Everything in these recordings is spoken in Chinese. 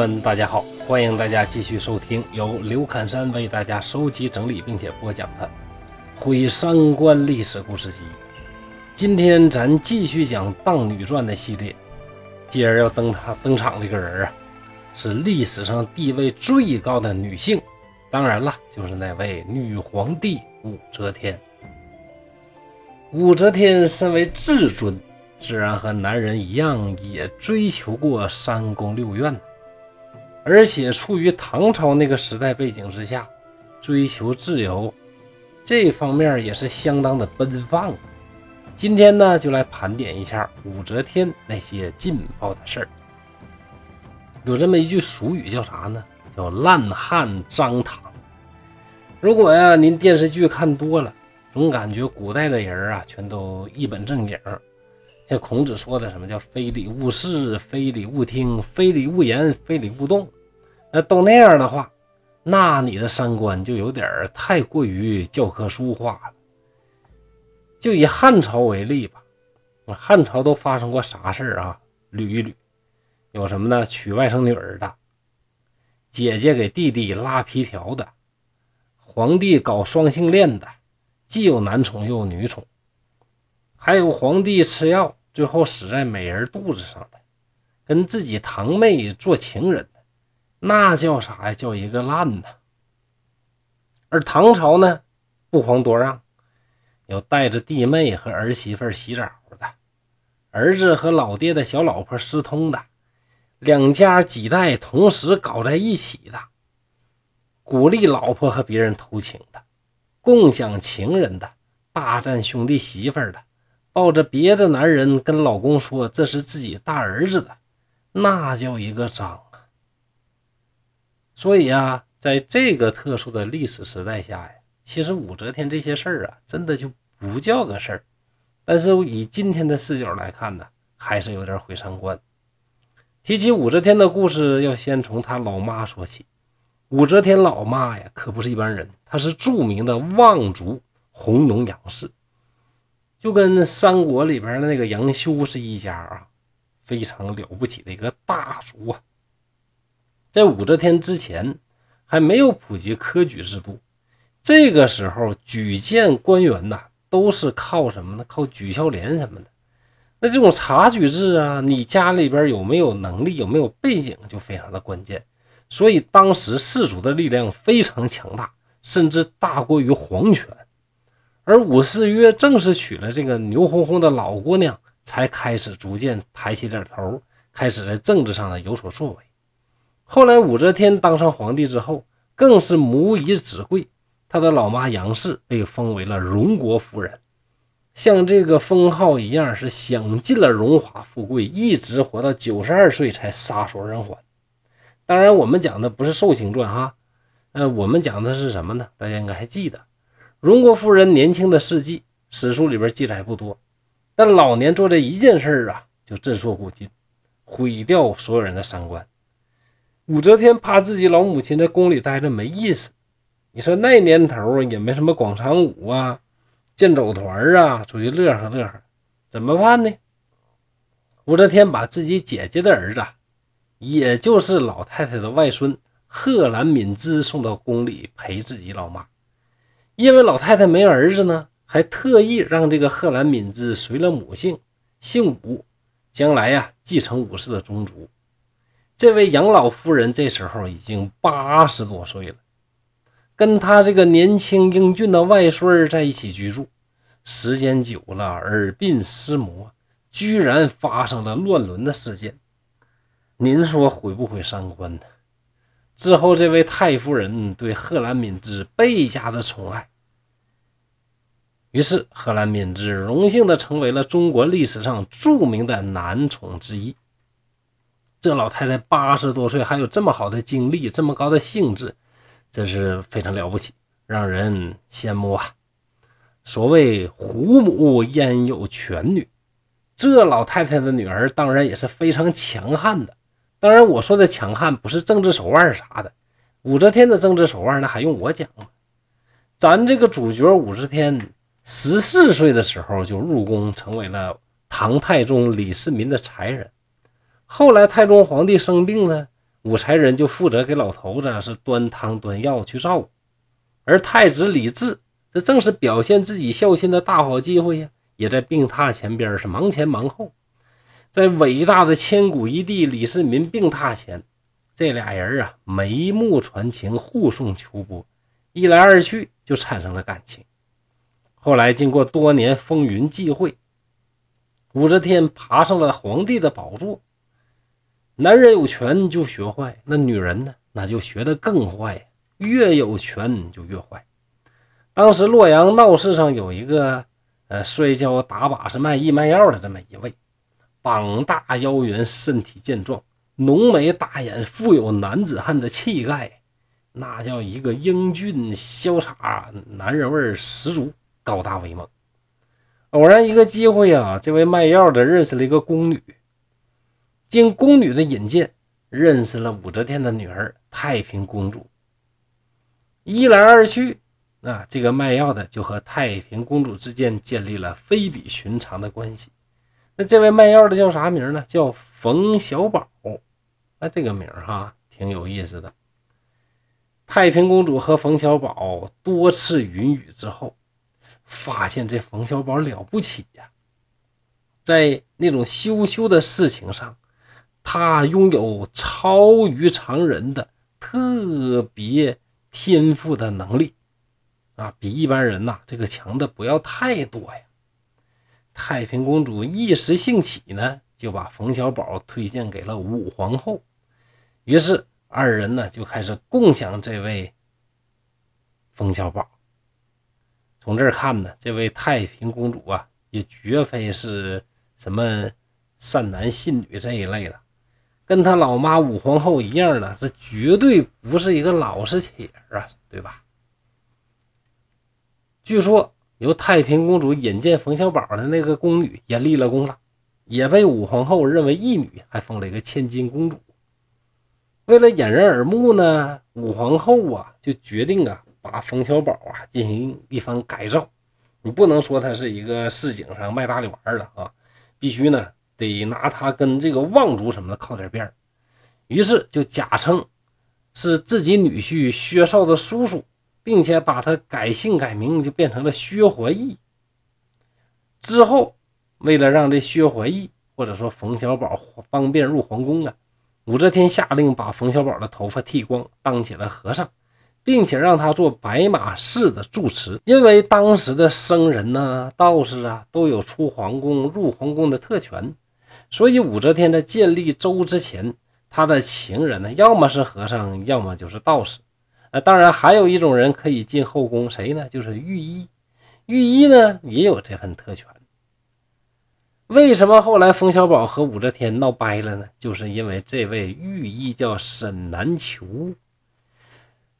们，大家好！欢迎大家继续收听由刘侃山为大家收集整理并且播讲的《毁三观历史故事集》。今天咱继续讲《荡女传》的系列，今儿要登他登场这个人啊，是历史上地位最高的女性，当然了，就是那位女皇帝武则天。武则天身为至尊，自然和男人一样，也追求过三宫六院。而且处于唐朝那个时代背景之下，追求自由，这方面也是相当的奔放。今天呢，就来盘点一下武则天那些劲爆的事儿。有这么一句俗语叫啥呢？叫“烂汉张唐”。如果呀，您电视剧看多了，总感觉古代的人啊，全都一本正经。像孔子说的什么叫“非礼勿视，非礼勿听，非礼勿言，非礼勿动”，那都那样的话，那你的三观就有点太过于教科书化了。就以汉朝为例吧，汉朝都发生过啥事啊？捋一捋，有什么呢？娶外甥女儿的，姐姐给弟弟拉皮条的，皇帝搞双性恋的，既有男宠又有女宠，还有皇帝吃药。最后死在美人肚子上的，跟自己堂妹做情人的，那叫啥呀？叫一个烂呐！而唐朝呢，不遑多让，有带着弟妹和儿媳妇洗澡的，儿子和老爹的小老婆私通的，两家几代同时搞在一起的，鼓励老婆和别人偷情的，共享情人的，霸占兄弟媳妇的。抱着别的男人跟老公说这是自己大儿子的，那叫一个脏！所以啊，在这个特殊的历史时代下呀，其实武则天这些事儿啊，真的就不叫个事儿。但是以今天的视角来看呢，还是有点毁三观。提起武则天的故事，要先从她老妈说起。武则天老妈呀，可不是一般人，她是著名的望族弘农杨氏。就跟三国里边的那个杨修是一家啊，非常了不起的一个大族啊。在武则天之前，还没有普及科举制度，这个时候举荐官员呐，都是靠什么呢？靠举孝廉什么的。那这种察举制啊，你家里边有没有能力，有没有背景，就非常的关键。所以当时士族的力量非常强大，甚至大过于皇权。而武四月正是娶了这个牛哄哄的老姑娘，才开始逐渐抬起点头，开始在政治上呢有所作为。后来武则天当上皇帝之后，更是母以子贵，她的老妈杨氏被封为了荣国夫人，像这个封号一样，是享尽了荣华富贵，一直活到九十二岁才撒手人寰。当然，我们讲的不是寿星传哈，呃，我们讲的是什么呢？大家应该还记得。荣国夫人年轻的事迹，史书里边记载不多，但老年做这一件事啊，就震烁古今，毁掉所有人的三观。武则天怕自己老母亲在宫里待着没意思，你说那年头也没什么广场舞啊、健走团啊，出去乐呵乐呵，怎么办呢？武则天把自己姐姐的儿子，也就是老太太的外孙贺兰敏之送到宫里陪自己老妈。因为老太太没儿子呢，还特意让这个贺兰敏之随了母姓，姓武，将来呀继承武氏的宗族。这位杨老夫人这时候已经八十多岁了，跟她这个年轻英俊的外孙在一起居住，时间久了耳鬓厮磨，居然发生了乱伦的事件。您说毁不毁三观呢？之后，这位太夫人对贺兰敏之倍加的宠爱，于是贺兰敏之荣幸的成为了中国历史上著名的男宠之一。这老太太八十多岁，还有这么好的精力，这么高的兴致，真是非常了不起，让人羡慕啊！所谓虎母焉有犬女，这老太太的女儿当然也是非常强悍的。当然，我说的强悍不是政治手腕啥的，武则天的政治手腕那还用我讲吗？咱这个主角武则天十四岁的时候就入宫，成为了唐太宗李世民的才人。后来太宗皇帝生病呢，武才人就负责给老头子是端汤端药去照顾，而太子李治这正是表现自己孝心的大好机会呀，也在病榻前边是忙前忙后。在伟大的千古一帝李世民病榻前，这俩人啊眉目传情，互送秋波，一来二去就产生了感情。后来经过多年风云际会，武则天爬上了皇帝的宝座。男人有权就学坏，那女人呢？那就学得更坏，越有权就越坏。当时洛阳闹市上有一个呃摔跤打把式卖艺卖药的这么一位，膀大腰圆，身体健壮，浓眉大眼，富有男子汉的气概，那叫一个英俊潇洒，男人味十足，高大威猛。偶然一个机会啊，这位卖药的认识了一个宫女。经宫女的引荐，认识了武则天的女儿太平公主。一来二去，啊，这个卖药的就和太平公主之间建立了非比寻常的关系。那这位卖药的叫啥名呢？叫冯小宝。啊，这个名哈挺有意思的。太平公主和冯小宝多次云雨之后，发现这冯小宝了不起呀，在那种羞羞的事情上。他拥有超于常人的特别天赋的能力啊，比一般人呐这个强的不要太多呀。太平公主一时兴起呢，就把冯小宝推荐给了武皇后，于是二人呢就开始共享这位冯小宝。从这儿看呢，这位太平公主啊，也绝非是什么善男信女这一类的。跟他老妈武皇后一样的，这绝对不是一个老实铁啊，对吧？据说由太平公主引荐冯小宝的那个宫女也立了功了，也被武皇后认为义女，还封了一个千金公主。为了掩人耳目呢，武皇后啊就决定啊把冯小宝啊进行一番改造。你不能说他是一个市井上卖大力丸的啊，必须呢。得拿他跟这个望族什么的靠点边于是就假称是自己女婿薛绍的叔叔，并且把他改姓改名，就变成了薛怀义。之后，为了让这薛怀义或者说冯小宝方便入皇宫啊，武则天下令把冯小宝的头发剃光，当起了和尚，并且让他做白马寺的住持。因为当时的僧人呢、道士啊都有出皇宫、入皇宫的特权。所以，武则天在建立周之前，她的情人呢，要么是和尚，要么就是道士。那当然，还有一种人可以进后宫，谁呢？就是御医。御医呢，也有这份特权。为什么后来冯小宝和武则天闹掰了呢？就是因为这位御医叫沈南求。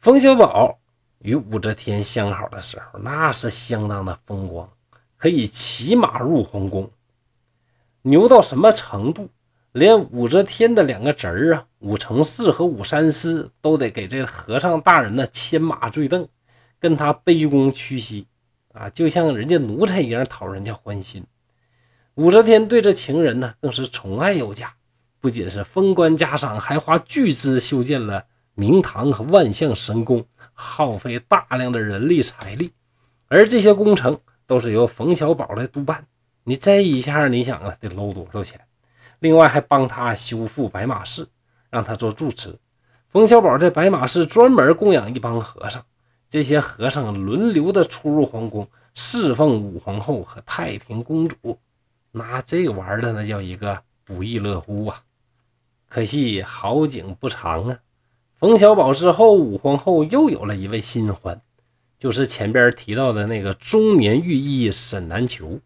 冯小宝与武则天相好的时候，那是相当的风光，可以骑马入皇宫。牛到什么程度？连武则天的两个侄儿啊，武承嗣和武三思都得给这和尚大人呢牵马坠镫，跟他卑躬屈膝啊，就像人家奴才一样讨人家欢心。武则天对这情人呢，更是宠爱有加，不仅是封官加赏，还花巨资修建了明堂和万象神宫，耗费大量的人力财力，而这些工程都是由冯小宝来督办。你这一下，你想啊，得搂多少钱？另外还帮他修复白马寺，让他做住持。冯小宝在白马寺专门供养一帮和尚，这些和尚轮流的出入皇宫，侍奉武皇后和太平公主。那这玩的那叫一个不亦乐乎啊！可惜好景不长啊，冯小宝之后，武皇后又有了一位新欢，就是前边提到的那个中年御医沈南求。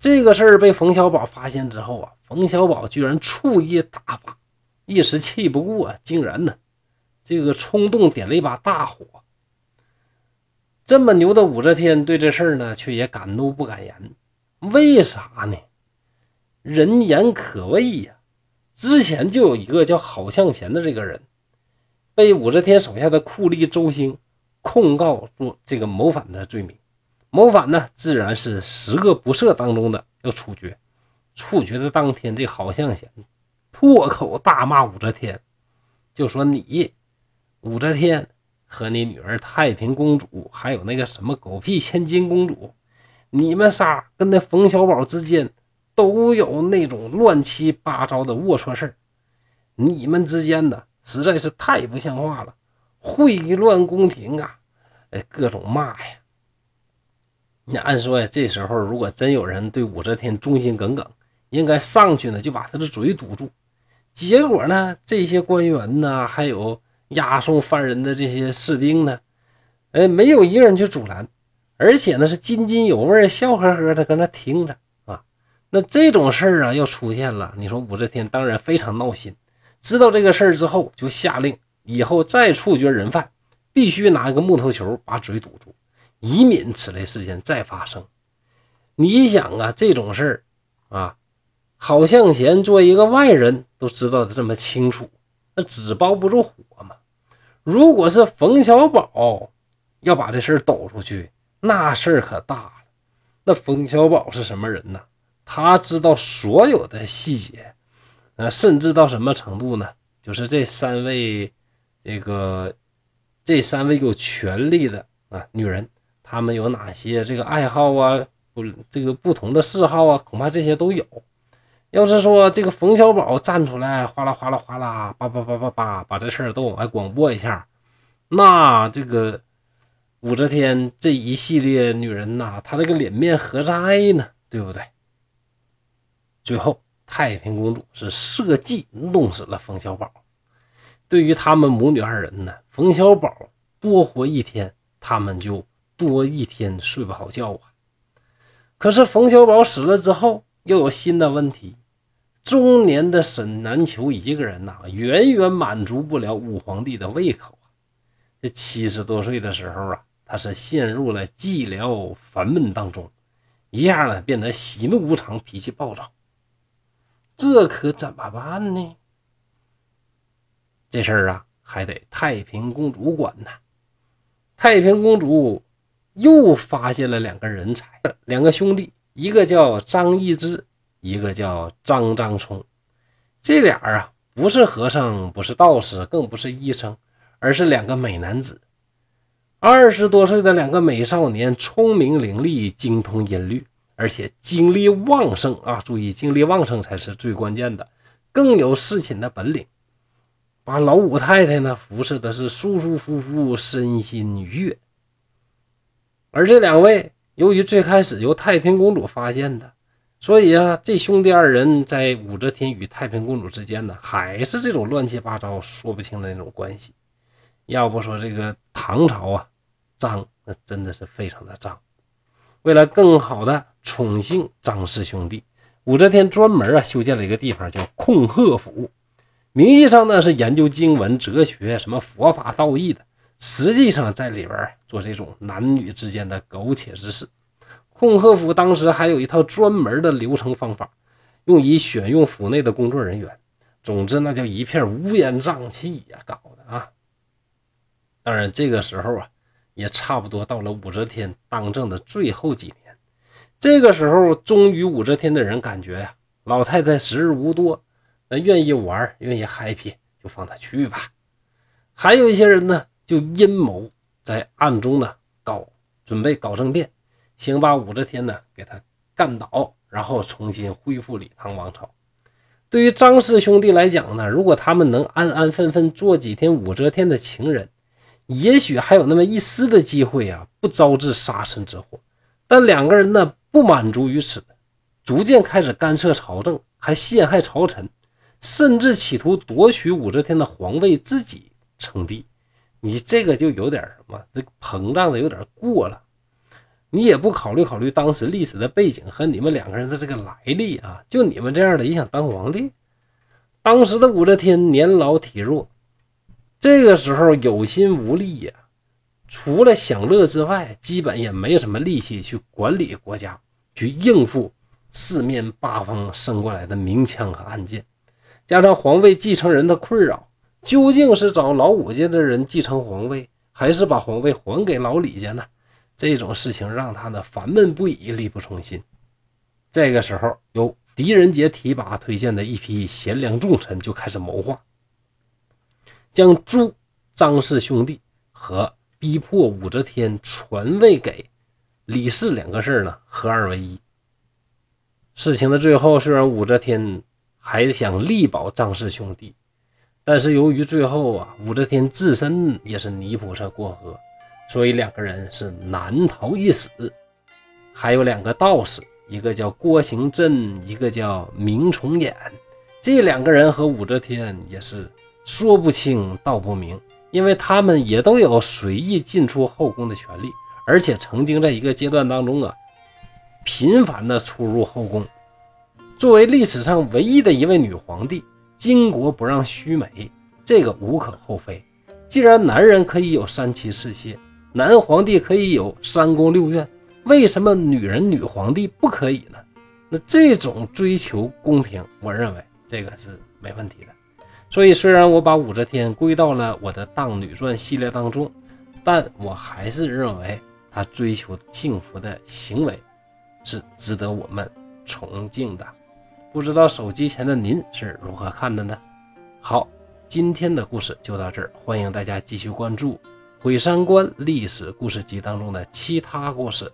这个事儿被冯小宝发现之后啊，冯小宝居然醋意大发，一时气不过，竟然呢，这个冲动点了一把大火。这么牛的武则天对这事儿呢，却也敢怒不敢言。为啥呢？人言可畏呀！之前就有一个叫郝向贤的这个人，被武则天手下的酷吏周兴控告做这个谋反的罪名。谋反呢，自然是十恶不赦当中的要处决。处决的当天，这郝向贤破口大骂武则天，就说你武则天和你女儿太平公主，还有那个什么狗屁千金公主，你们仨跟那冯小宝之间都有那种乱七八糟的龌龊事，你们之间的实在是太不像话了，秽乱宫廷啊！哎，各种骂呀。你按说呀，这时候如果真有人对武则天忠心耿耿，应该上去呢，就把他的嘴堵住。结果呢，这些官员呢，还有押送犯人的这些士兵呢，哎，没有一个人去阻拦，而且呢是津津有味、笑呵呵的搁那听着啊。那这种事儿啊，要出现了，你说武则天当然非常闹心。知道这个事儿之后，就下令以后再处决人犯，必须拿一个木头球把嘴堵住。以免此类事件再发生。你想啊，这种事儿啊，郝向贤作为一个外人都知道的这么清楚，那纸包不住火嘛。如果是冯小宝要把这事儿抖出去，那事儿可大了。那冯小宝是什么人呢？他知道所有的细节，呃，甚至到什么程度呢？就是这三位，这个这三位有权利的啊女人。他们有哪些这个爱好啊？不，这个不同的嗜好啊，恐怕这些都有。要是说这个冯小宝站出来，哗啦哗啦哗啦，叭叭叭叭叭，把这事儿都往外广播一下，那这个武则天这一系列女人呐，她这个脸面何在呢？对不对？最后，太平公主是设计弄死了冯小宝。对于他们母女二人呢，冯小宝多活一天，他们就。多一天睡不好觉啊！可是冯小宝死了之后，又有新的问题。中年的沈南球一个人呐，远远满足不了武皇帝的胃口啊！这七十多岁的时候啊，他是陷入了寂寥烦闷当中，一下呢变得喜怒无常，脾气暴躁。这可怎么办呢？这事儿啊，还得太平公主管呢。太平公主。又发现了两个人才，两个兄弟，一个叫张易之，一个叫张张冲。这俩啊，不是和尚，不是道士，更不是医生，而是两个美男子。二十多岁的两个美少年，聪明伶俐，精通音律，而且精力旺盛啊！注意，精力旺盛才是最关键的，更有侍寝的本领，把老五太太呢服侍的是舒舒服服，身心愉悦。而这两位，由于最开始由太平公主发现的，所以啊，这兄弟二人在武则天与太平公主之间呢，还是这种乱七八糟、说不清的那种关系。要不说这个唐朝啊，脏，那真的是非常的脏。为了更好的宠幸张氏兄弟，武则天专门啊修建了一个地方，叫控鹤府。名义上呢是研究经文、哲学、什么佛法、道义的。实际上在里边做这种男女之间的苟且之事。控鹤府当时还有一套专门的流程方法，用以选用府内的工作人员。总之，那叫一片乌烟瘴气呀，搞的啊！当然，这个时候啊，也差不多到了武则天当政的最后几年。这个时候，忠于武则天的人感觉呀，老太太时日无多，那愿意玩，愿意 happy，就放她去吧。还有一些人呢。就阴谋在暗中呢搞，准备搞政变，想把武则天呢给他干倒，然后重新恢复李唐王朝。对于张氏兄弟来讲呢，如果他们能安安分分做几天武则天的情人，也许还有那么一丝的机会啊，不招致杀身之祸。但两个人呢不满足于此，逐渐开始干涉朝政，还陷害朝臣，甚至企图夺取武则天的皇位，自己称帝。你这个就有点什么，这膨胀的有点过了。你也不考虑考虑当时历史的背景和你们两个人的这个来历啊？就你们这样的也想当皇帝？当时的武则天年老体弱，这个时候有心无力呀，除了享乐之外，基本也没什么力气去管理国家，去应付四面八方伸过来的明枪和暗箭，加上皇位继承人的困扰。究竟是找老武家的人继承皇位，还是把皇位还给老李家呢？这种事情让他呢烦闷不已，力不从心。这个时候，由狄仁杰提拔推荐的一批贤良重臣就开始谋划。将诛张氏兄弟和逼迫武则天传位给李氏两个事呢合二为一。事情的最后，虽然武则天还想力保张氏兄弟，但是由于最后啊，武则天自身也是泥菩萨过河，所以两个人是难逃一死。还有两个道士，一个叫郭行珍，一个叫明崇俨。这两个人和武则天也是说不清道不明，因为他们也都有随意进出后宫的权利，而且曾经在一个阶段当中啊。频繁的出入后宫，作为历史上唯一的一位女皇帝，巾帼不让须眉，这个无可厚非。既然男人可以有三妻四妾，男皇帝可以有三宫六院，为什么女人女皇帝不可以呢？那这种追求公平，我认为这个是没问题的。所以，虽然我把武则天归到了我的《当女传》系列当中，但我还是认为她追求幸福的行为。是值得我们崇敬的，不知道手机前的您是如何看的呢？好，今天的故事就到这儿，欢迎大家继续关注《毁三观历史故事集》当中的其他故事。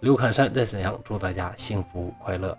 刘侃山在沈阳，祝大家幸福快乐。